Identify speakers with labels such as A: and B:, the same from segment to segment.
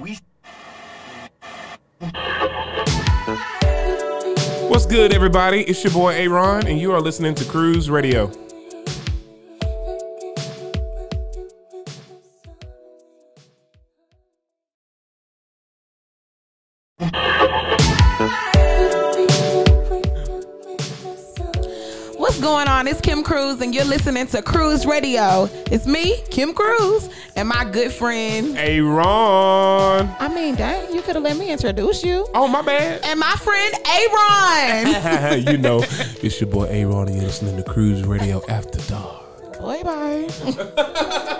A: We
B: What's good, everybody? It's your boy AaRahn, and you are listening to Cruise Radio.
C: You're listening to Cruise Radio. It's me, Kim Cruz, and my good friend.
B: AaRahn.
C: I mean, dang, you could have let me introduce you.
B: Oh, my bad.
C: And my friend AaRahn.
B: you know, it's your boy AaRahn, and you're listening to Cruise Radio After Dark.
C: Bye bye.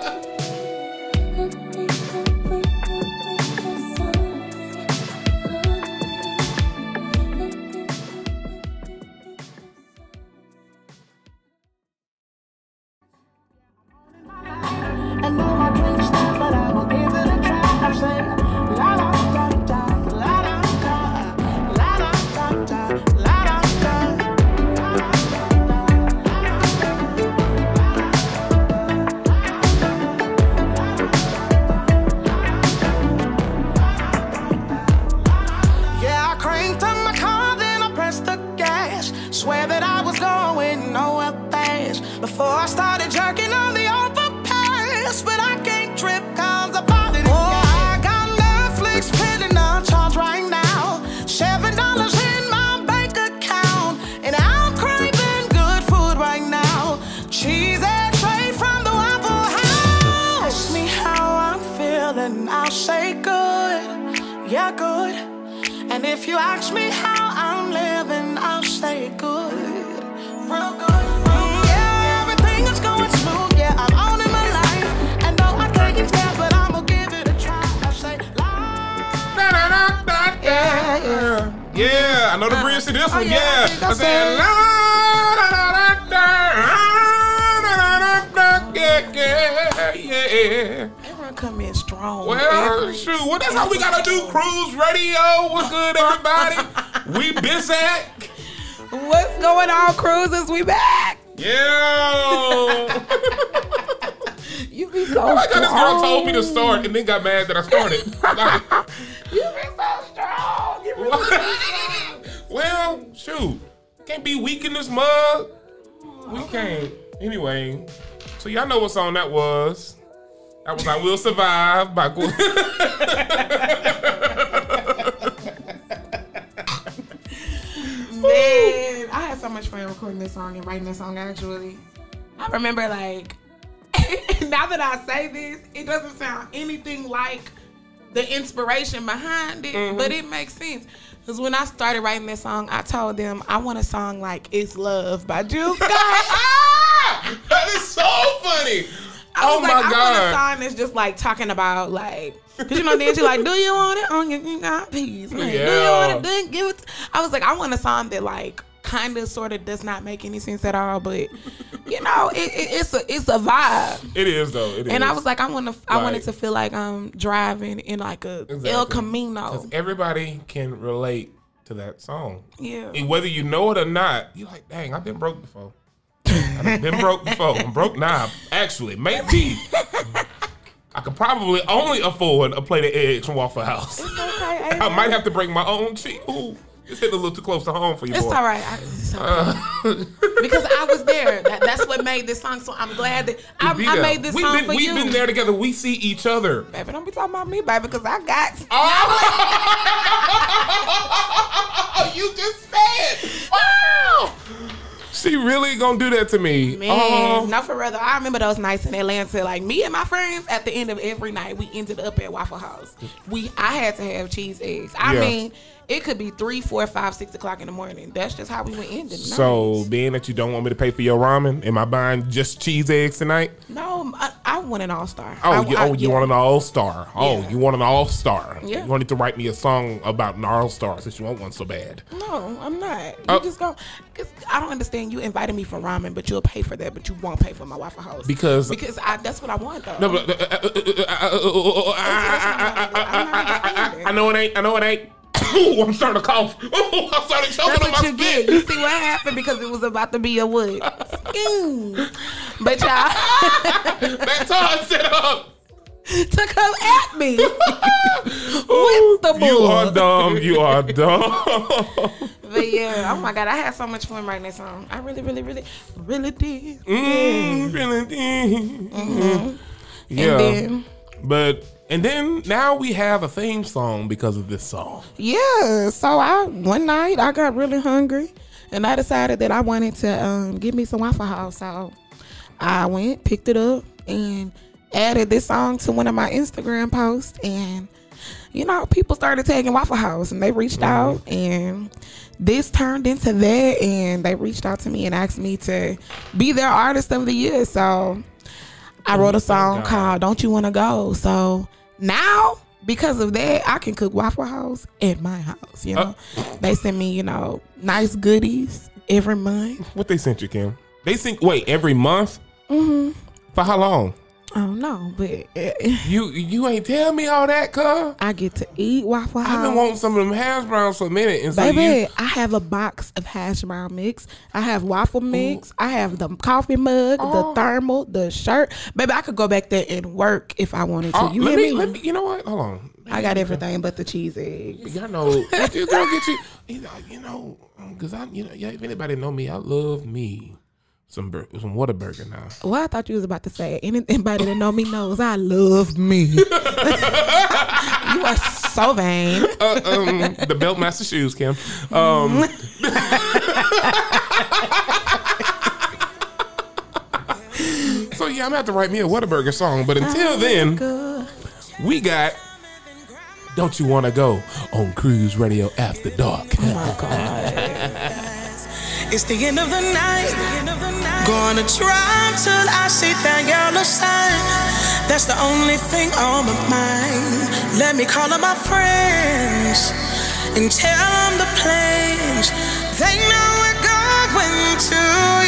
B: cruise radio. What's good, everybody? we busy.
C: What's going on, cruises? We back.
B: Yeah.
C: You be so oh
B: I like how this girl told me to start and then got mad that I started. Like,
C: You be so strong. You really
B: well, shoot. Can't be weak in this mug. We can't. Anyway, so y'all know what song that was. That was I Will Survive by
C: Man, I had so much fun recording this song and writing this song. Actually, I remember like now that I say this, it doesn't sound anything like the inspiration behind it, but mm-hmm. it makes sense. Because when I started writing this song, I told them I want a song like "It's Love" by Jill Scott.
B: That is so funny.
C: I
B: Oh
C: was
B: my
C: like, I want a song that's just like talking about like, cause you know then she like, do you want it oh, on your you got peace? Like, Do you want it? Then give it. I was like, I want a song that like kind of sort of does not make any sense at all, but you know, it, it, it's a it's a vibe.
B: It is though. It is.
C: And I was like, I want to, I wanted to feel like I'm driving in like a El
B: Exactly.
C: Camino.
B: 'Cause everybody can relate to that song.
C: Yeah.
B: And whether you know it or not, you're like, dang, I've been broke before. I've been broke before. I'm broke now. Actually, maybe I could probably only afford a plate of eggs from Waffle House.
C: It's Okay,
B: I I might have to bring my own cheese. Ooh, it's hitting a little too close to home for you,
C: It's
B: boy.
C: all right. I, it's all right. Uh. because I was there. That, that's what made this song. So I'm glad that I, I made this
B: we've
C: song
B: been,
C: for
B: we've
C: you.
B: been there together. We see each other.
C: Baby, don't be talking about me, baby, because I got.
B: Oh, you just said. Wow. She really gonna do that to me.
C: Man, uh-huh.
B: Oh.
C: no, for real. though. I remember those nights in Atlanta. Like me and my friends, at the end of every night, we ended up at Waffle House. We, I had to have cheese eggs. I
B: Yeah.
C: mean, it could be three, four, five, six o'clock in the morning. That's just how we would end it.
B: So, being that you don't want me to pay for your ramen, am I buying just cheese eggs tonight?
C: no, I, I want an all star.
B: Oh, you, oh, you want an all star. Oh,
C: Yeah.
B: you want an all star.
C: Yeah.
B: You wanted to write me a song about an all star since you want one so bad.
C: No, I'm not. You
B: Oh.
C: just go. Cause I don't understand. You invited me for ramen, but you'll pay for that, but you won't pay for my Waffle House
B: Because-
C: because I, that's what I want though.
B: No, but, uh, uh, uh, uh, uh, uh, I know it ain't. I know it ain't. Ooh, I'm starting to cough. Ooh, I'm starting to choke
C: That's
B: on
C: what
B: my
C: you
B: spit.
C: get. You see what happened because it was about to be a wood. But y'all
B: That time set up.
C: to come at me. a bull.
B: You are dumb. You are dumb.
C: But yeah, oh my god, I had so much fun writing that song. I really, really, really, really did.
B: Mm, feeling things. Yeah.
C: And then,
B: But and then now we have a theme song because of this song.
C: yeah, so I one night I got really hungry, and I decided that I wanted to um, get me some Waffle House. So I went, picked it up, and added this song to one of my Instagram posts, and you know, people started tagging Waffle House, and they reached out, and this turned into that, and they reached out to me and asked me to be their artist of the year. So I wrote a song called "Don't You Want to Go." So now, because of that, I can cook Waffle House at my house. You know, they send me, you know, nice goodies every month.
B: What they sent you, Kim? They sent wait every month. Mm-hmm. For how long?
C: I don't know, but eh,
B: You you ain't tell me all that, cuz.
C: I get to eat Waffle House.
B: I've been wanting some of them hash browns for a minute, and so
C: Baby,
B: you.
C: I have a box of hash brown mix. I have waffle mix. I have the coffee mug,
B: Oh.
C: the thermal, the shirt. Baby, I could go back there and work if I wanted to.
B: Oh,
C: you
B: let
C: hear
B: me,
C: me?
B: let me. You know what? Hold on.
C: I got everything but the cheese eggs.
B: Y'all know, get you, girl, get you. You know, you know, because I, you know, yeah, if anybody know me, I love me some bur- some Whataburger now.
C: Well, I thought you was about to say it. Anybody that know me knows I love me. you are so vain.
B: Uh, um, the Beltmaster shoes, Kim. Um, so yeah, I'm gonna have to write me a Whataburger song. But until then,
C: Good.
B: we got. Don't you want to go on Cruise Radio After Dark? Oh my God.
D: It's the end of the night. Gonna drive till I see that yellow sign. That's the only thing on my mind. Let me call up my friends and tell them the plans. They know we're going to,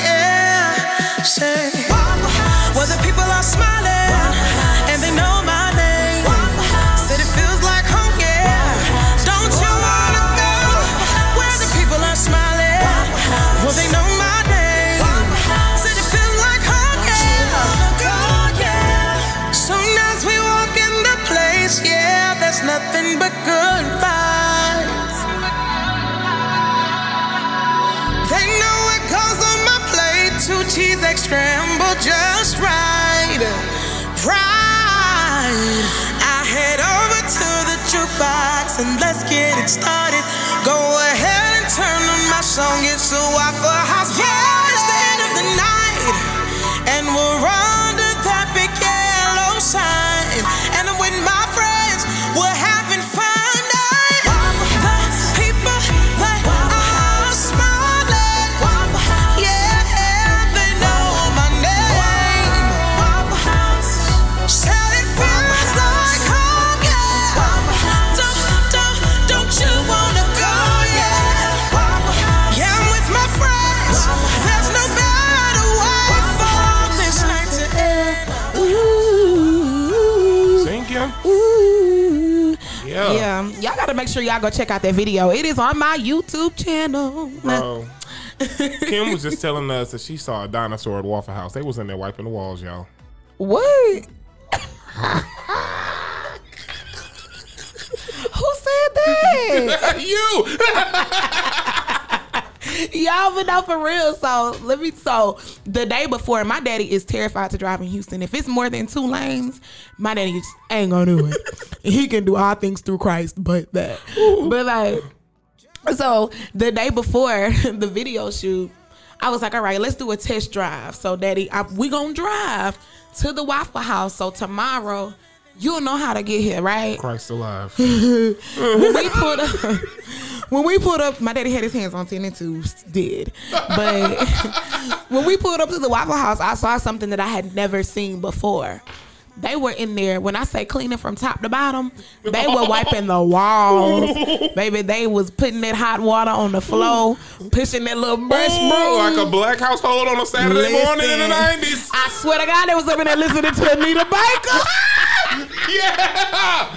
D: yeah. Say, well, the people are smiling and let's get it started. Go ahead and turn on my song. It's a Waffle
C: Make sure y'all go check out that video. It is on my YouTube channel.
B: Bro. Kim was just telling us that she saw a dinosaur at Waffle House. They was in there wiping the walls, y'all.
C: What? Who said that?
B: you.
C: Y'all but no for real. So let me so the day before, my daddy is terrified to drive in Houston. If it's more than two lanes, my daddy just ain't gonna do it. he can do all things through Christ, but that. But like so the day before the video shoot, I was like, all right, let's do a test drive. So daddy, I, we gonna drive to the Waffle House. So tomorrow, you'll know how to get here, right?
B: Christ alive.
C: we put up, when we pulled up, my daddy had his hands on ten and two, did. But when we pulled up to the Waffle House, I saw something that I had never seen before. They were in there. When I say cleaning from top to bottom, they were wiping the walls, baby. They was putting that hot water on the floor, pushing that little brush
B: Ooh, like a black household on a Saturday morning in the 90s.
C: I swear to God, they was up in there listening to Anita Baker.
B: Yeah.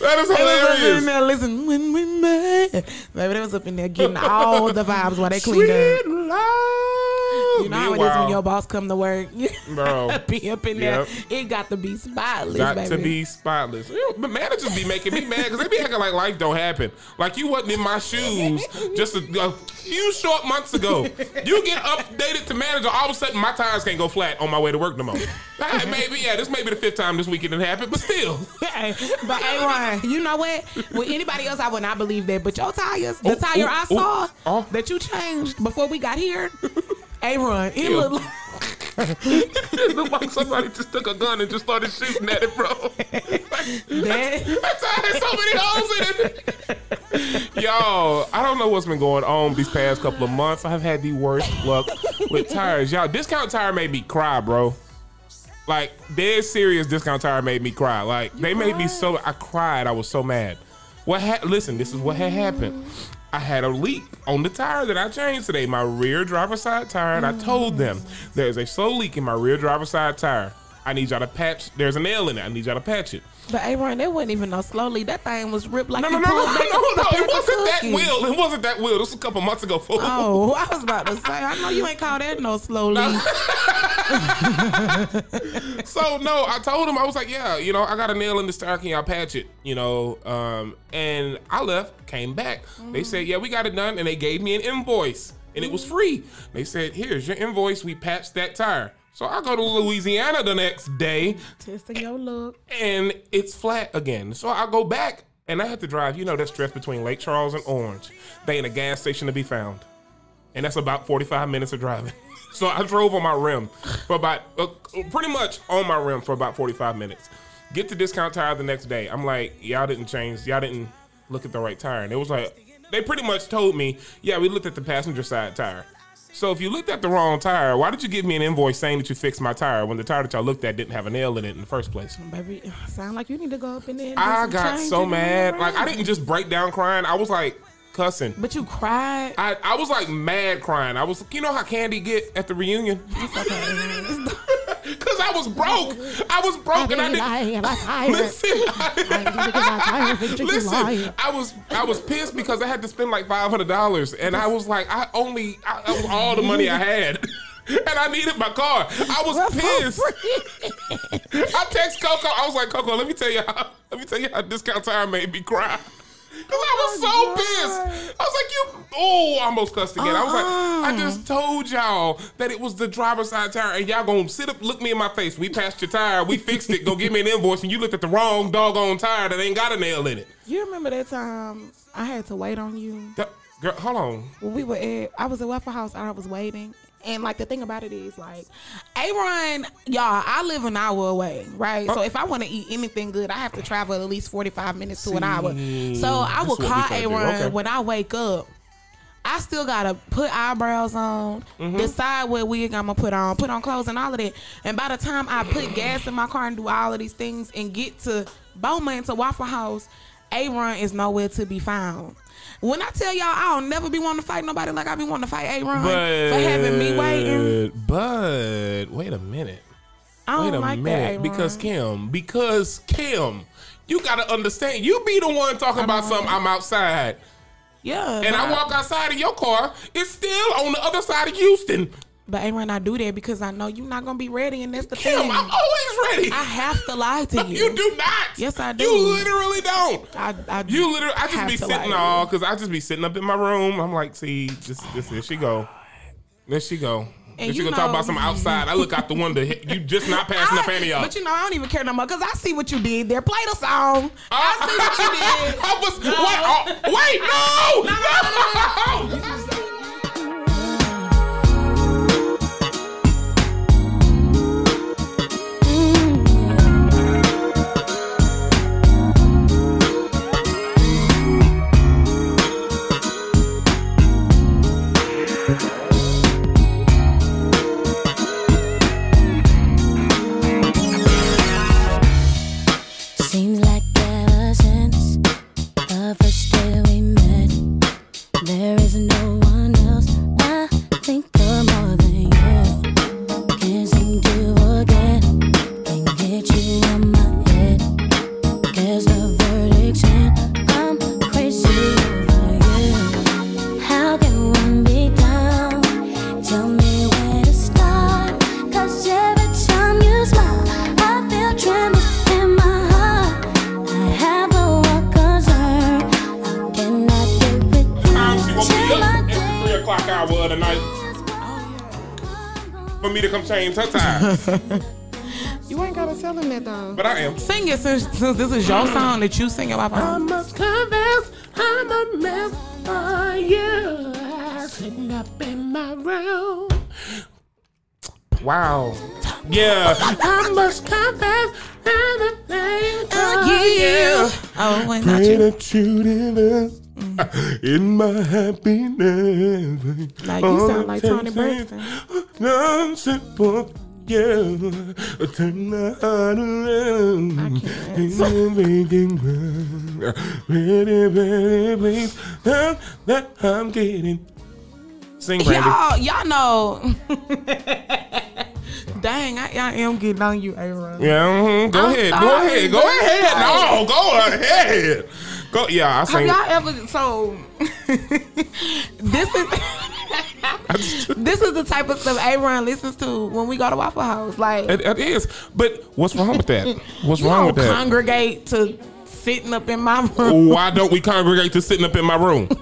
B: That is
C: They was up in
B: hilarious.
C: there listening when we met. Baby, they was up in there getting all the vibes while they cleaned up.
B: Sweet love.
C: You know how it is when your boss come to work.
B: Bro.
C: be up in there.
B: Yep.
C: It got to be spotless,
B: Got
C: baby.
B: to be spotless. The managers be making me mad because they be acting like life don't happen. Like you wasn't in my shoes just a, a few short months ago. You get updated to manager, all of a sudden my tires can't go flat on my way to work no more. Hey, maybe yeah, this may be the fifth time this weekend it happened, but still.
C: Hey, but hey, Ryan, you know what? With anybody else, I would not believe that. But your tires, the
B: Oh,
C: tire
B: oh,
C: I
B: oh,
C: saw
B: oh.
C: that you changed before we got here, hey, Ryan, it looked like
B: It looked like somebody just took a gun and just started shooting at it, bro.
C: that.
B: That's why there's so many holes in it. Yo, I don't know what's been going on these past couple of months. I've had the worst luck with tires. Y'all, discount tire made me cry, bro. Like, dead serious discount tire made me cry. Like, they made me so I cried. I was so mad. What ha- listen, this is what had happened. I had a leak on the tire that I changed today, my rear driver side tire, and I told them there's a slow leak in my rear driver side tire. I need y'all to patch. There's a nail in it. I need y'all to patch it.
C: But AaRahn, that wasn't even no slowly. That thing was ripped like
B: No, no, no, no, no, no, no. It wasn't that wheel. It wasn't that wheel. This was a couple months ago, fool.
C: Oh, I was about to say, I know you ain't call that no slowly.
B: So no, I told him I was like, yeah, you know, I got a nail in the tire. Can y'all patch it? You know, um, and I left, came back. They said, yeah, we got it done, and they gave me an invoice, and it was free. They said, here's your invoice. We patched that tire. So I go to Louisiana the next day,
C: Testing your look.
B: and it's flat again. So I go back, and I have to drive. You know, that stretch between Lake Charles and Orange. They ain't a gas station to be found, and that's about 45 minutes of driving. So I drove on my rim for about, uh, pretty much on my rim for about 45 minutes. Get the discount tire the next day. I'm like, y'all didn't change, y'all didn't look at the right tire. And it was like, they pretty much told me, yeah, we looked at the passenger side tire. So if you looked at the wrong tire, why did you give me an invoice saying that you fixed my tire when the tire that y'all looked at didn't have a nail in it in the first place?
C: Baby, sound like you need to go up in there.
B: I got so mad. Like I didn't just break down crying. I was like cussing.
C: But you cried.
B: I, I was like mad crying. I was, you know how Kandi get at the reunion? Cause I was broke. I was broke, and I didn't. Listen, I, listen. I was I was pissed because I had to spend like five hundred dollars, and I was like, I only I, that was all the money I had, and I needed my car. I was pissed. I text Coco. I was like, Coco, let me tell you how. Let me tell you how discount tire made me cry. Cause I was oh so pissed. I was like, you. Oh, I almost cussed again. I was like, I uh-uh. just told y'all that it was the driver's side tire, and y'all gonna sit up, look me in my face. We passed your tire, we fixed it. Go give me an invoice, and you looked at the wrong doggone tire that ain't got a nail in it.
C: You remember that time I had to wait on you?
B: That, girl, hold on.
C: when we were at, I was at Waffle House and I was waiting. And like the thing about it is like, AaRahn, y'all, I live an hour away, right? So if I want to eat anything good, I have to travel at least 45 minutes to an hour. So I will
B: is what we
C: call. AaRahn
B: Okay.
C: when I wake up. I still gotta put eyebrows on,
B: Mm-hmm.
C: decide what wig I'm gonna put on, put on clothes and all of that. And by the time I put gas in my car and do all of these things and get to Bowman to Waffle House, AaRahn is nowhere to be found. When I tell y'all I'll never be wanting to fight nobody like I be wanting to fight AaRahn
B: But
C: for having me waiting.
B: But wait a minute.
C: I don't wait
B: a
C: like that,
B: minute.
C: AaRahn.
B: Because Kim, because Kim, you gotta understand. You be the one talking about something. I'm outside.
C: yeah,
B: and I walk outside of your car, it's still on the other side of Houston.
C: But AaRahn, I do that because I know you're not gonna be ready, and that's the
B: Kim,
C: thing.
B: I'm always ready.
C: I have to lie to you.
B: you do not.
C: Yes, I do.
B: You literally don't.
C: I, I
B: You literally, I just be sitting all because I just be sitting up in my room. I'm like, see, this, this, there she go, there she go.
C: And you
B: gonna talk about some outside. I look out the window. You just not passing up any of.
C: But you know, I don't even care no more because I see what you did there. Play the song. I see what you did.
B: I was wait, oh, wait, no, no.
A: Like ever since the
C: since, since this is your song that you sing about.
B: I must confess, I'm a mess for you. Sitting up in my room. Wow. Yeah. I must confess, I'm a mess for uh, you.
C: Oh, wait, not
B: Pray
C: you.
B: that you deliver mm. in my happiness.
C: Now you sound like Toni Braxton.
B: Yeah, turn the heart around.
C: I can't.
B: And everything wrong. Pretty, pretty please. Now that I'm getting. Sing, Brandy.
C: Y'all, y'all know. Dang, I, I am getting on you, AaRahn.
B: Yeah, mhm. go ahead. Go ahead. Go
C: but-
B: ahead. No, go ahead. Go. Yeah, I sing.
C: Have y'all ever so this is this is the type of stuff AaRahn listens to when we go to Waffle House. Like
B: It, it is. But what's wrong with that? What's wrong with that?
C: congregate to sitting up in my room.
B: Oh, why don't we congregate to sitting up in my room?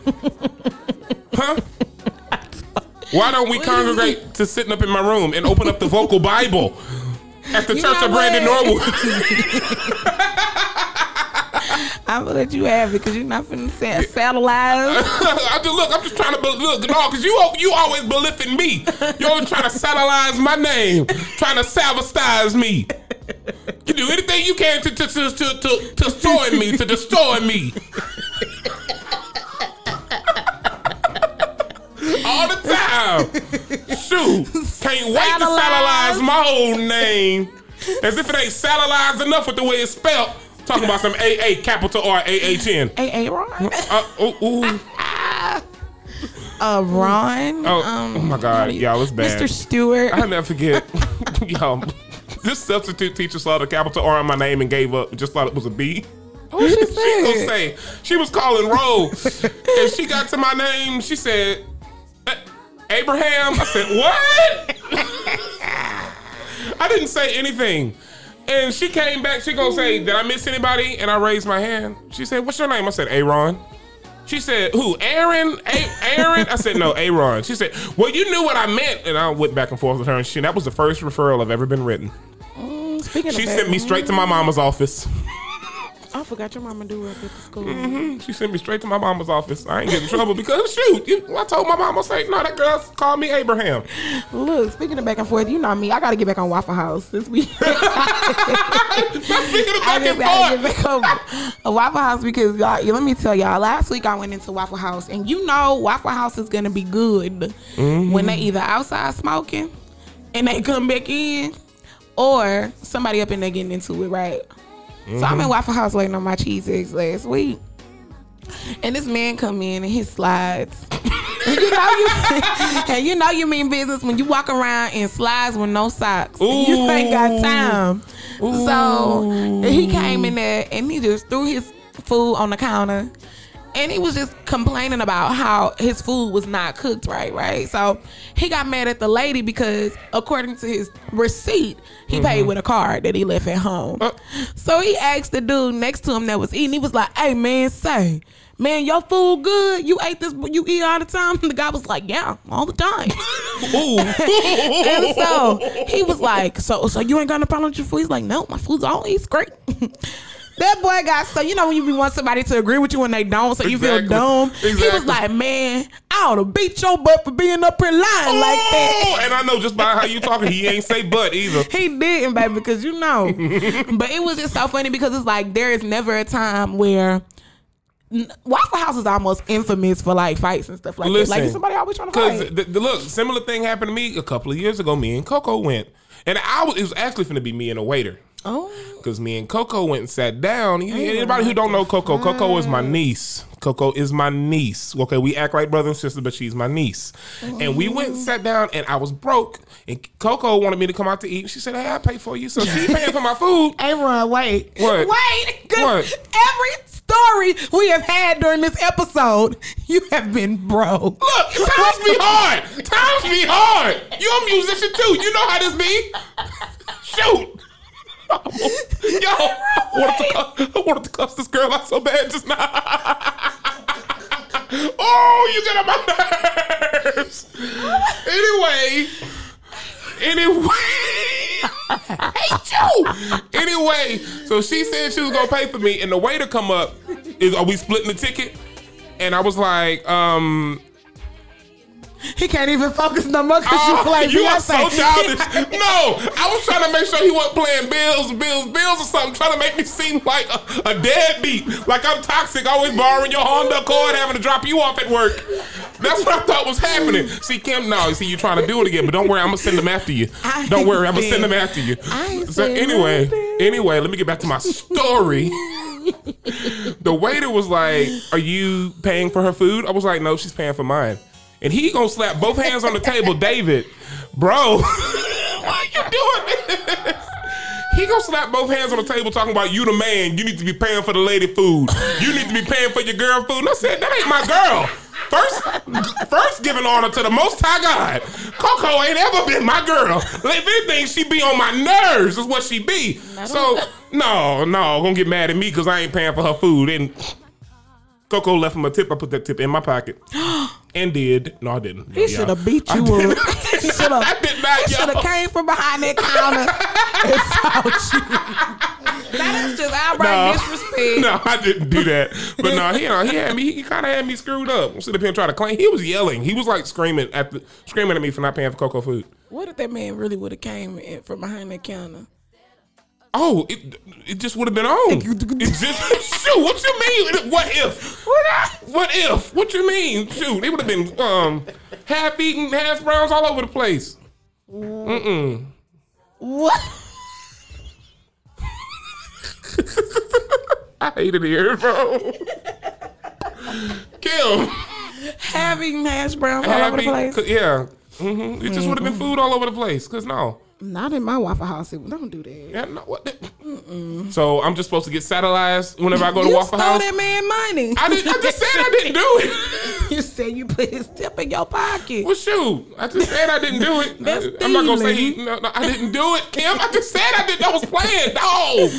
B: Huh? Why don't we congregate to sitting up in my room and open up the vocal Bible at the
C: You
B: Church of
C: Brandy?
B: Norwood?
C: I'm gonna let you have it because you're not finna say sa- satellize.
B: I just look. I'm just trying to be, look, no, because you you always belittling me. You always trying to satellize my name, trying to sabotage me. You do anything you can to to to to, to, to destroy me, to destroy me. All the time. Shoot. Can't wait to
C: Satellize.
B: my own name. As if it ain't satellize enough with the way it's spelled. Talking about some AA capital R A H N.
C: hey, AaRahn.
B: Uh, ooh, ooh.
C: Uh, Ron.
B: Oh,
C: um,
B: oh my God, y'all, it's bad.
C: Mr. Stewart.
B: I'll never forget. Yo, this substitute teacher saw the capital R in my name and gave up. Just thought it was a B.
C: What she
B: She gonna say she was calling roll, and she got to my name. She said, "Eh, "Abraham." I said, "What?" I didn't say anything. And she came back. She gonna say, "Did I miss anybody?" And I raised my hand. She said, "What's your name?" I said, "AaRahn." She said, "Who? Aaron? A- Aaron?" I said, "No, AaRahn." She said, "Well, you knew what I meant." And I went back and forth with her, and she that was the first referral I've ever been written.
C: Mm, speaking
B: She
C: of that,
B: sent me straight to my mama's office.
C: I forgot your mama do work at the school.
B: Mm-hmm. She sent me straight to my mama's office. I ain't getting in trouble because shoot, you, I told my mama, say, no, that girl called me Abraham.
C: Look, speaking of back and forth, you know me. I gotta get back on Waffle House this week.
B: Speaking of back
C: just
B: and forth,
C: get back on a Waffle House because y'all, let me tell y'all. Last week I went into Waffle House, and you know Waffle House is gonna be good when they either outside smoking and they come back in, or somebody up in there getting into it, right? So I'm in mm-hmm. Waffle House waiting on my cheese eggs last week. And this man come in and his slides. And you know you and you know you mean business when you walk around in slides with no socks. and You ain't got time. So he came in there and he just threw his food on the counter. And he was just complaining about how his food was not cooked right, right? So he got mad at the lady because according to his receipt, he paid with a card that he left at home.
B: Uh.
C: So he asked the dude next to him that was eating, he was like, Hey man, say, man, your food good? You ate this you eat all the time? And The guy was like, Yeah, all the time. and so he was like, so so you ain't got no problem with your food? He's like, no, my food's always great. that boy got so you know when you want somebody to agree with you when they don't, so you feel
B: Exactly.
C: dumb. He was like, man, I ought to beat your butt for being up here lying like oh, that.
B: Oh, and I know just by how you talking, he ain't say butt either.
C: He didn't, baby, because you know. but it was just so funny because it's like there is never a time where Waffle House is almost infamous for like fights and stuff like that. Like
B: Listen,
C: somebody always trying to
B: Because
C: fight.
B: the look, similar thing happened to me a couple of years ago. Me and Coco went, and I was it was actually going to be me and a waiter.
C: Oh,
B: Because me and Coco went and sat down. Anybody who don't know Coco, Coco is my niece. Coco is my niece. Okay, we act like brother and sister, but she's my niece. And we went and oh. sat down, and I was broke. And Coco wanted me to come out to eat. And she said, "Hey, I pay for you." So she paying for my food.
C: Hey, Ron, wait.
B: What?
C: Wait.
B: What?
C: Every story we have had during this episode, you have been broke.
B: Look, times be hard. Times be hard. You're a musician too. You know how this be. Shoot. Yo, I wanted, to cuss, I wanted to cuss this girl out so bad just now. oh, you get on my nerves. Anyway, anyway, hate you. Anyway, so she said she was gonna pay for me, and the waiter come up is, are we splitting the ticket? And I was like, um,
C: He can't even focus no more because
B: Oh,
C: you play
B: you are so childish. No, I was trying to make sure he wasn't playing bills, bills, bills or something, trying to make me seem like a, a deadbeat, like I'm toxic, always borrowing your Honda Accord, having to drop you off at work. That's what I thought was happening. See, Kim, no, see, you trying to do it again, but don't worry, I'm gonna send them after you.
C: I
B: Don't worry, I'm gonna send them after you.
C: I
B: So anyway, anyway, let me get back to my story. the waiter was like, "Are you paying for her food?" I was like, "No, she's paying for mine." And he gonna slap both hands on the table, David, bro. why you doing this? He gonna slap both hands on the table, talking about you the man. You need to be paying for the lady food. You need to be paying for your girl food. And I said, that ain't my girl. First, first giving honor to the Most High God. Coco ain't ever been my girl. If anything, she be on my nerves. Is what she be. So no, no, gonna get mad at me because I ain't paying for her food. And Coco left him a tip. I put that tip in my pocket. And did. No, I didn't.
C: He should have beat you up. Should
B: I
C: have. Should have came from behind that counter and fought you. That is just outright disrespect.
B: No, I didn't do that. But no, he, you know, he had me. He kind of had me screwed up. Sit up here and try to claim. He was yelling. He was like screaming at the, screaming at me for not paying for Coco food.
C: What if that man really would have came in from behind that counter?
B: Oh, it, it just would have been on. It just shoot. What you mean? What if? What if? What you mean? Shoot, it would have been um half eaten hash browns all over the place. Mm-mm.
C: What?
B: I hate it here, bro. Kim.
C: Having hash browns all over the place?
B: Yeah. hmm It just would have been food all over the place. Cause no.
C: Not in my Waffle House. Don't do that.
B: Yeah, no what the- So I'm just supposed to get satellized whenever I go to
C: you
B: Waffle
C: stole
B: House.
C: that man money.
B: I, did, I just said I didn't do it.
C: you said you put his tip in your pocket.
B: Well, shoot. I just said I didn't do it. I, am not gonna say
C: stealing.
B: no, no, I didn't do it, Kim. I just said I didn't. I was playing, dog.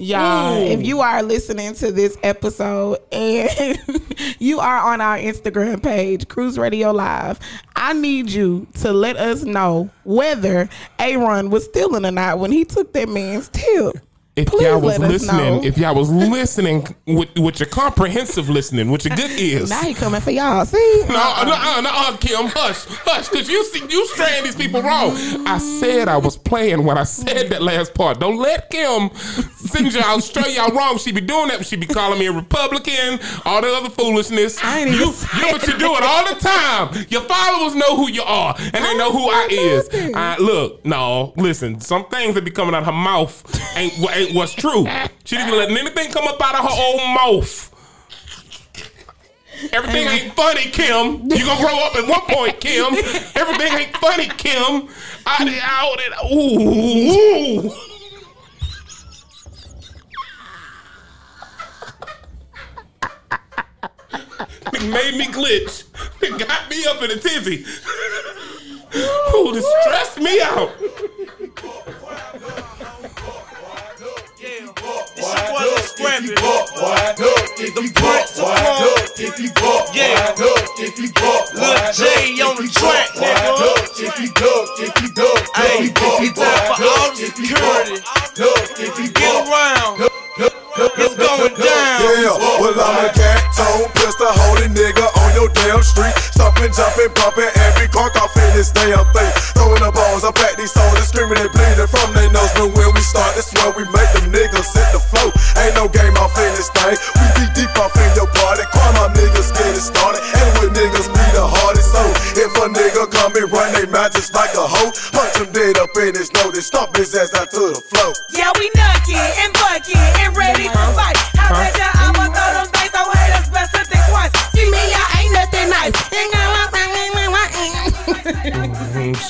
C: Y'all, if you are listening to this episode and you are on our Instagram page, Cruise Radio Live, I need you to let us know whether AaRahn was stealing or not when he took that man's tip.
B: If
C: Please
B: y'all was listening, if y'all was listening with, with your comprehensive listening, with your good ears.
C: Now he coming for y'all. See?
B: No, uh, no, uh, no, no, Kim, hush, hush, because you see, you straying these people wrong. I said I was playing when I said that last part. Don't let Kim send y'all stray y'all wrong. She be doing that. But she be calling me a Republican, all the other foolishness.
C: I ain't even
B: you, you, but you do it all the time. Your followers know who you are, and they know who I is. I, look, no, listen. Some things that be coming out of her mouth ain't wha- ain't what's true. She didn't let anything come up out of her own mouth. Everything ain't funny, Kim. You gonna grow up at one point, Kim. Everything ain't funny, Kim. I out and ooh. ooh. It made me glitch. It got me up in a tizzy. Ooh, this stressed me out.
E: The
A: Prince of Club. Yeah. Wide up if you buck, Lil Jon on the track, nigga. Hey, it's time for all the security. Get around. It's going down.
E: Yeah, well I'm a cat tone pistol holding nigga on your damn street. Stomping, jumping, bumping every cork off in this damn thing. Throwing the balls up at these soldiers, screaming and bleeding from their nose. But when we start, that's where we make them niggas flow. Ain't no game in this thing. We be deep off in your party. Call my niggas get it started. And with niggas be the hardest. So if a nigga come and run they mouth just like a hoe, punch him dead up in his nose and stomp his ass out to the floor.
F: Yeah, we nucky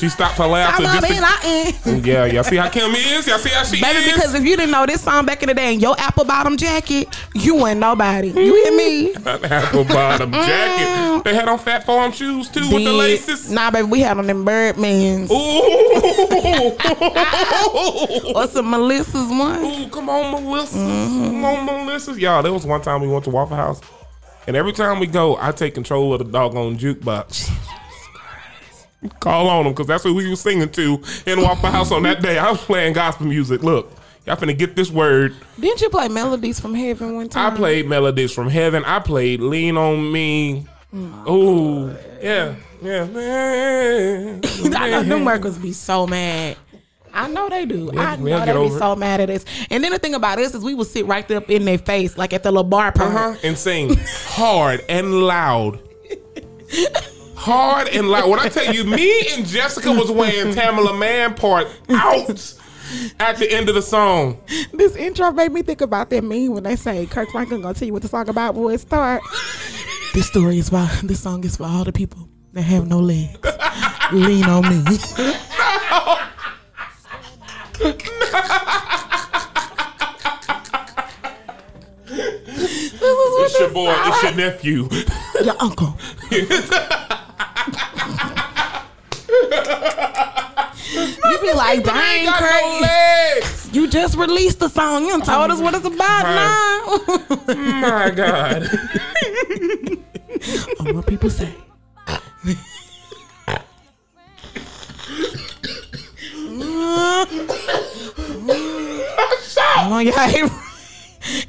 B: She stopped her laughter
C: I'm
B: just to, Yeah, y'all see how Kim is? Y'all see how she
C: Baby,
B: is?
C: because if you didn't know this song back in the day in your apple bottom jacket, you ain't nobody. You hear mm-hmm. me?
B: That apple bottom jacket. Mm-hmm. They had on Phat Farm shoes too with the
C: Did-
B: laces.
C: Nah, baby, we had on them Birdmans.
B: Ooh.
C: Or some Melissa's one.
B: Ooh, come on, Melissa. Mm-hmm. Come on, Melissa. Y'all, there was one time we went to Waffle House, and every time we go, I take control of the doggone jukebox. Call on them because that's who we was singing to in Waffle House on that day. I was playing gospel music. Look, y'all finna get this word.
C: Didn't you play Melodies from Heaven one time?
B: I played Melodies from Heaven. I played Lean on Me. Ooh, yeah, yeah.
C: I know them workers be so mad. I know they do. I know they be so mad at us. And then the thing about us is we would sit right there up in their face, like at the little bar.
B: Uh-huh. And sing hard and loud. Hard and loud. When I tell you, me and Jessica was weighing Tamela Mann part out at the end of the song.
C: This intro made me think about that meme when they say Kirk Franklin gonna tell you what the song about before it start. this story is about this song is for all the people that have no legs. Lean on me.
B: It's your boy, it's your nephew.
C: Your uncle. you be like, dang,
B: Got no
C: you just released the song. You done told us what it's about now.
B: My God.
C: Oh, what people say. Oh, yeah.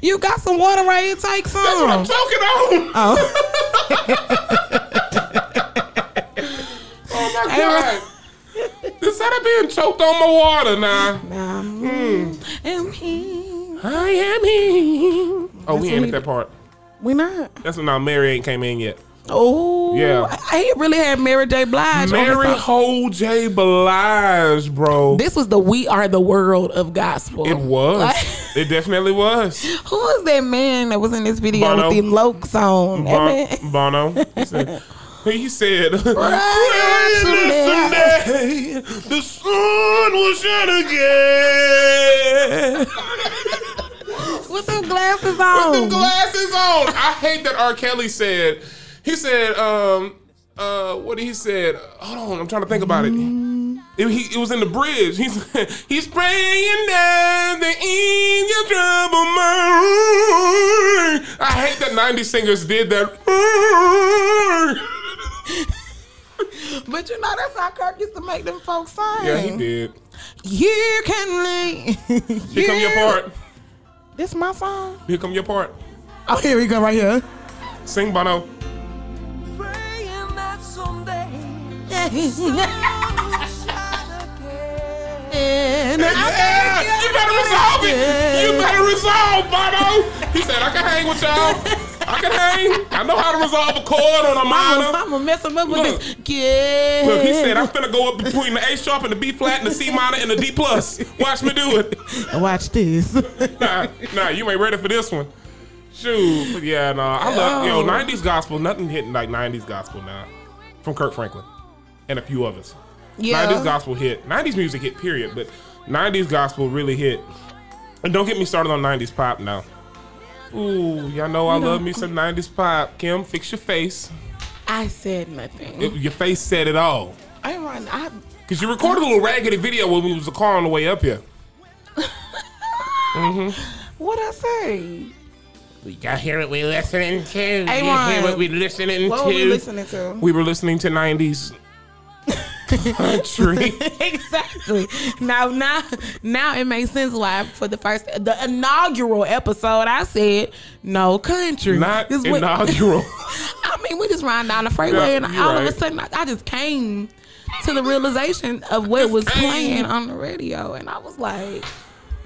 C: You got some water right here. Take some.
B: That's what I'm talking on.
C: Oh.
B: Oh my God. Instead of being choked on my water now.
C: Um, am he?
B: I am him. Oh, we ain't at that part.
C: We not.
B: That's when now Mary ain't came in yet.
C: Oh,
B: Yeah.
C: I, I really had Mary J. Blige.
B: Mary. Ho J. Blige, bro.
C: This was the "We Are the World" of gospel.
B: It was.
C: Like,
B: it definitely was.
C: who was that man that was in this video
B: Bono.
C: with the Loke song? That man-
B: Bon- Bono. He said, he said
C: Bright
B: someday the sun will shine again.
C: with them glasses on.
B: With
C: on.
B: them glasses on. I hate that R. Kelly said. He said, um, uh, what he said? Hold on, I'm trying to think about it. It, he, it was in the bridge. He's he's praying down the angel trouble mine. I hate that '90s singers did that.
C: But you know that's how Kirk used to make them folks sing.
B: Yeah, he did.
C: You can lean.
B: Here come your part.
C: This my song.
B: Here come your part.
C: Oh, here we go right here.
B: Sing Bono.
F: Praying that someday
C: And
B: Yeah, you better resolve it. You better resolve, Bono. He said, I can hang with y'all. I can hang. I know how to resolve a chord on a minor.
C: I'm gonna mess him up with
B: Look.
C: this. Yeah.
B: Look, he said, I'm finna go up between the A sharp and the B flat and the C minor and the D plus. Watch me do it.
C: Watch this.
B: Nah, nah, you ain't ready for this one. Shoot. But yeah, nah. I love, yo, 90s gospel. Nothing hitting like 90s gospel now. From Kirk Franklin and a few others.
C: Yeah.
B: 90s gospel hit. 90s music hit, period. But 90s gospel really hit. And don't get me started on 90s pop now. Ooh, y'all know I love me some 90s pop. Kim, fix your face.
C: I said nothing.
B: It- your face said it all.
C: I run. I.
B: Cause you recorded a little raggedy video when we was a car on the way up here. mm-hmm.
C: What I say?
B: We got here what we listening to.
C: Hey,
B: you hear what we listening
C: What
B: to?
C: were we listening to?
B: We were listening to 90s country.
C: exactly. Now, now, now it makes sense why for the first, the inaugural episode, I said no country.
B: Not
C: we-
B: inaugural.
C: I mean, we just riding down the freeway,
B: Yeah,
C: and all of a sudden, I, I just came to the realization of what was playing on the radio, and I was like,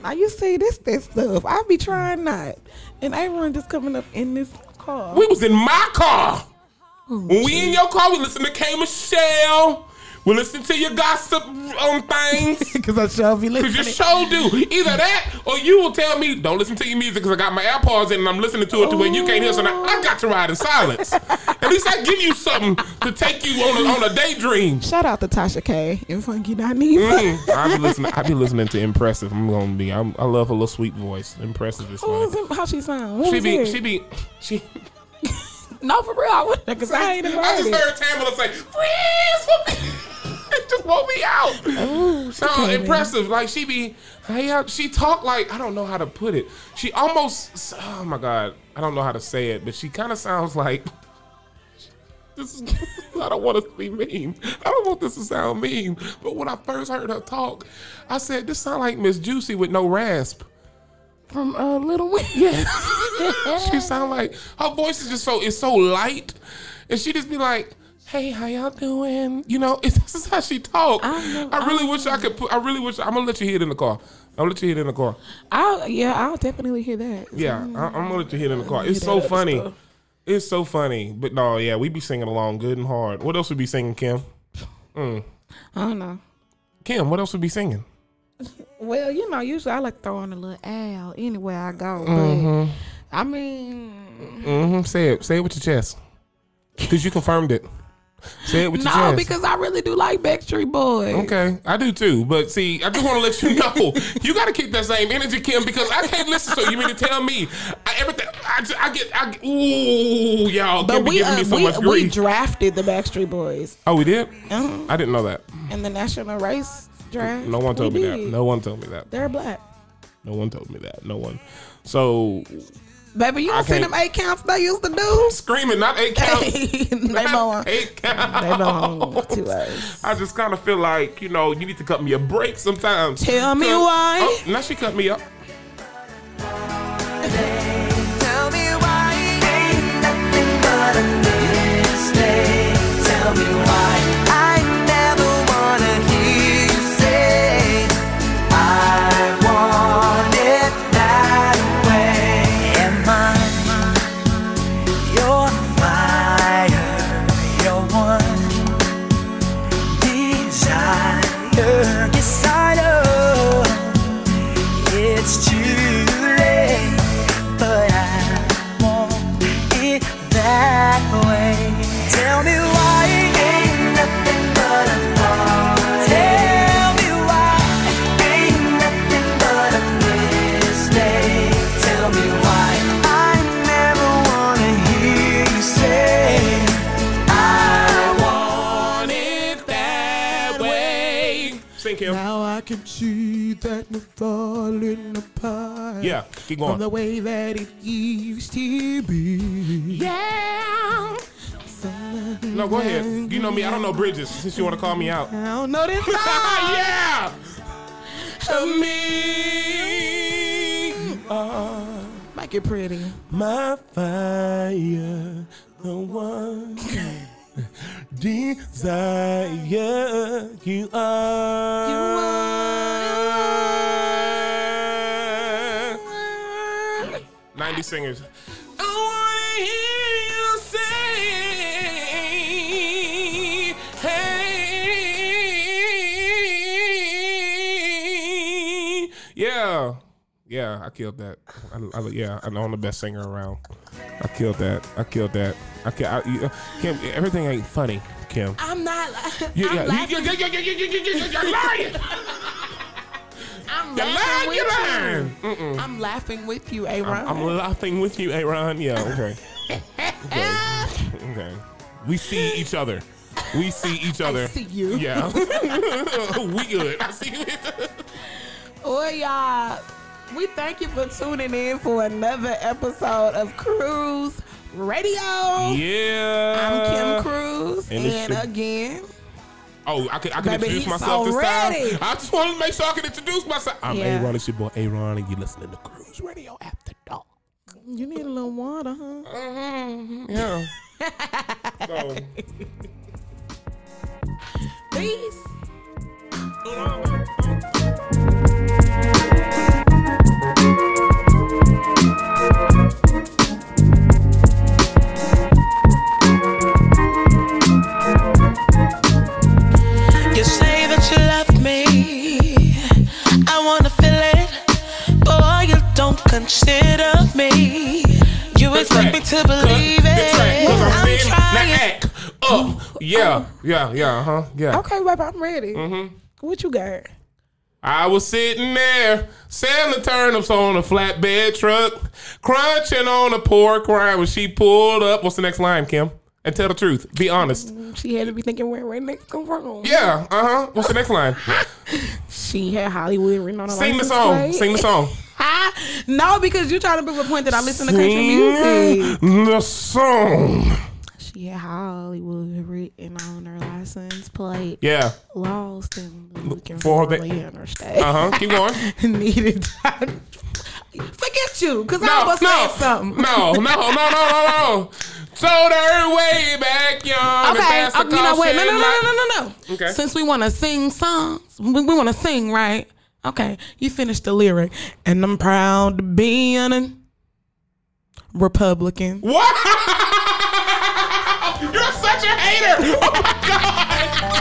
C: "Now you see this, this stuff. I be trying not." And everyone just coming up in this car.
B: we was in my car.
C: Oh,
B: when we in your car, we listen to K Michelle. We listen to your gossip on things.
C: Because I sure be
B: Cause you
C: listening.
B: sure do. Either that, or you will tell me, "Don't listen to your music," because I got my AirPods in and I'm listening to it to where you can't hear. So now I got to ride in silence. At least I give you something to take you on a, on a daydream.
C: Shout out to Tasha K and Funky Dineva.
B: Mm, I be listening. I be listening to Impressive. I'm gonna be. I'm, I love her little sweet voice. Impressive is
C: Who
B: funny.
C: How she sound? Who
B: She
C: was
B: be. She be. She.
C: No, for real. I wouldn't because I
B: I just
C: heard
B: Tamela say, "Freeze!" for me." it just woke me out.
C: Ooh, she
B: No,
C: came in.
B: impressive. Like she be, hey, uh, she talk like I don't know how to put it. She almost, oh my god, I don't know how to say it, but she kind of sounds like this is. I don't want to be mean. I don't want this to sound mean. But when I first heard her talk, I said, "This sound like Miss Juicy with no rasp."
C: From uh, Little Wing.
B: she sound like her voice is just so it's so light, and she just be like, "Hey, how y'all doing?" You know, this is how she talk.
C: I know,
B: I really
C: I
B: wish I could. Put, I really wish. I'm gonna let you hear it in the car. I'm gonna let you hear it in the car.
C: I'll, yeah, I'll definitely hear that.
B: Yeah, I, I'm gonna let you hear it in the car. It's so funny.
C: stuff.
B: It's so funny. But no, yeah, we be singing along good and hard. What else would be singing, Kim?
C: I don't know.
B: Kim, what else would be singing?
C: Well, you know, usually I like throwing a little L anywhere I go.
B: Mm-hmm.
C: I mean,
B: Mm-hmm. Say it. Say it with your chest. Because you confirmed it. Say it with your
C: no,
B: chest.
C: because I really do like Backstreet Boys.
B: Okay, I do too. But see, I just want to let you know you got to keep that same energy, Kim, because I can't listen. So you mean to tell me I, everything? I, just- I get, I ooh, y'all.
C: But
B: be
C: we uh,
B: me so
C: we,
B: much
C: we drafted the Backstreet Boys
B: oh, we did.
C: uh-huh.
B: I didn't know that.
C: in the national race draft.
B: No one told me that. No one told me that.
C: They're black.
B: No one told me that. No one. So
C: Baby, you
B: I
C: don't see
B: can't-
C: them eight counts they used to do?
B: screaming, not eight count.
C: they belong,
B: eight count.
C: they belong to us.
B: I just kind of feel like you know you need to cut me a break sometimes.
C: Tell me
B: 'Cause-
C: why.
B: Oh, now she cut me up.
D: Tell me why ain't nothing but a mistake. Tell me why
C: apart.
B: Yeah, keep
C: From the way that it used to be.
B: Yeah. No, go ahead. You know me. I don't know bridges. Since you want to call me out.
C: I don't know this song.
B: yeah. Me.
C: Uh, Make it pretty.
B: My fire, the one desire you are. 90 singers. I wanna hear you say, hey. Yeah. Yeah, I killed that. I, I, yeah, I know I'm the best singer around. I killed that. I killed that. I can't. I, you, Kim, everything ain't funny, Kim.
C: I'm not.
B: You,
C: I'm
B: yeah,
C: laughing.
B: you, you, you, you, you, you, you, you're lying.
C: I'm
B: You're lying.
C: laughing with
B: You're Mm-mm.
C: I'm laughing with you, AaRahn.
B: I'm laughing with you, AaRahn. Yeah, okay. okay. Okay. We see each other. We see each other.
C: I see you.
B: Yeah. we good. I see you.
C: Well, y'all, we thank you for tuning in for another episode of Cruise Radio.
B: Yeah.
C: I'm Kim Cruz,
B: and
C: and,
B: it's your-
C: again,
B: Oh, I can, I can
C: Baby,
B: introduce myself this
C: already-
B: time. I just want to make sure I can introduce myself. I'm
C: Yeah.
B: AaRahn. It's your boy AaRahn, and you're listening to Cruise Radio After Dark.
C: you need a little water, huh?
B: Mm-hmm. Yeah. so, Yeah, yeah, huh? Yeah.
C: Okay, baby, I'm ready.
B: Mm-hmm.
C: What you got?
B: I was sitting there selling turnips on a flatbed truck, crunching on a pork rind when she pulled up. What's the next line, Kim? And tell the truth. Be honest.
C: She had to be thinking where where next come from.
B: Yeah, uh huh. What's the next line?
C: She had Hollywood written on her
B: Sing the song.
C: plate.
B: Sing the song.
C: No, because you're trying to prove a point that I listen to country music.
B: Sing the song.
C: She Hollywood written on her license plate.
B: Yeah.
C: Lost and looking
B: For
C: for
B: the-
C: interstate.
B: Uh huh. Keep going.
C: Needed time. Forget you, because I
B: No,
C: was
B: no,
C: saying something.
B: no, no, no, no, no, no. Told her way back young.
C: Okay, uh, you know, wait, no, no, no, no, no, no, no.
B: Okay.
C: Since we want to sing songs, we, we want to sing, right? Okay, you finished the lyric, and I'm proud to be an Republican.
B: What? Oh my god.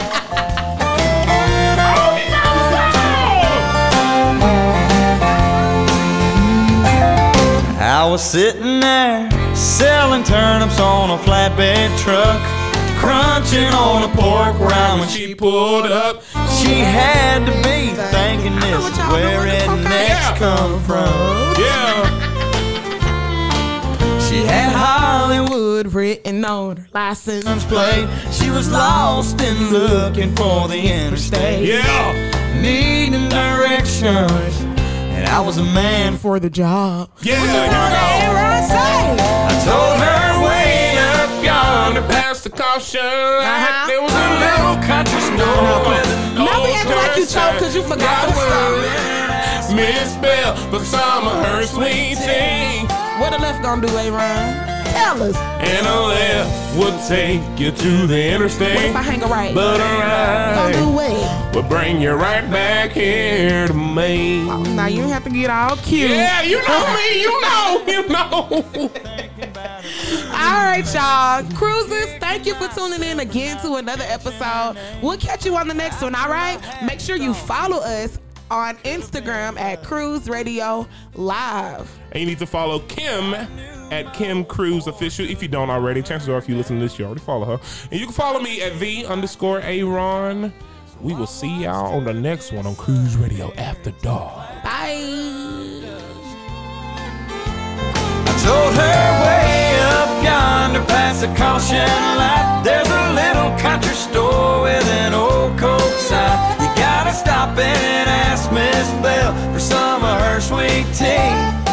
B: Oh, he got the song.
G: I was sitting there selling turnips on a flatbed truck, crunching on a pork rind when she
B: pulled up.
G: she had to be thinking this is where
C: doing. It's okay.
G: rednecks
B: Yeah.
G: come from.
B: Yeah.
G: She had Hollywood
C: written on her license
G: plate. She was lost and looking for the interstate,
B: Yeah.
G: needing directions. And I was a man.
C: for the job.
B: Yeah. Here we go.
G: I told her way up yonder.
B: pass the caution.
C: Uh-huh.
B: There was a little
G: Country store
C: Now we acting like you choked because you forgot the word.
B: Misspelled for some of her sweet tea.
C: What the left gonna do, AaRahn? Tell us.
B: And a left would take you to the interstate.
C: What if I hang a right?
B: But a
C: Gonna do what?
B: would bring you right back here to me.
C: Oh, now you don't have to get all cute.
B: Yeah, you know me, you know, you know.
C: All right, y'all. Cruisers, thank you for tuning in again to another episode. We'll catch you on the next one, all right? Make sure you follow us on Instagram at Cruise Radio Live.
B: And you need to follow Kim at Kim Cruise Official. If you don't already, chances are if you listen to this, you already follow her. And you can follow me at V underscore AaRahn. We will see y'all on the next one on Cruise Radio After Dark.
C: Bye
G: yonder past the caution light. There's a little country store with an old stop and ask Miss Bell for some of her sweet tea.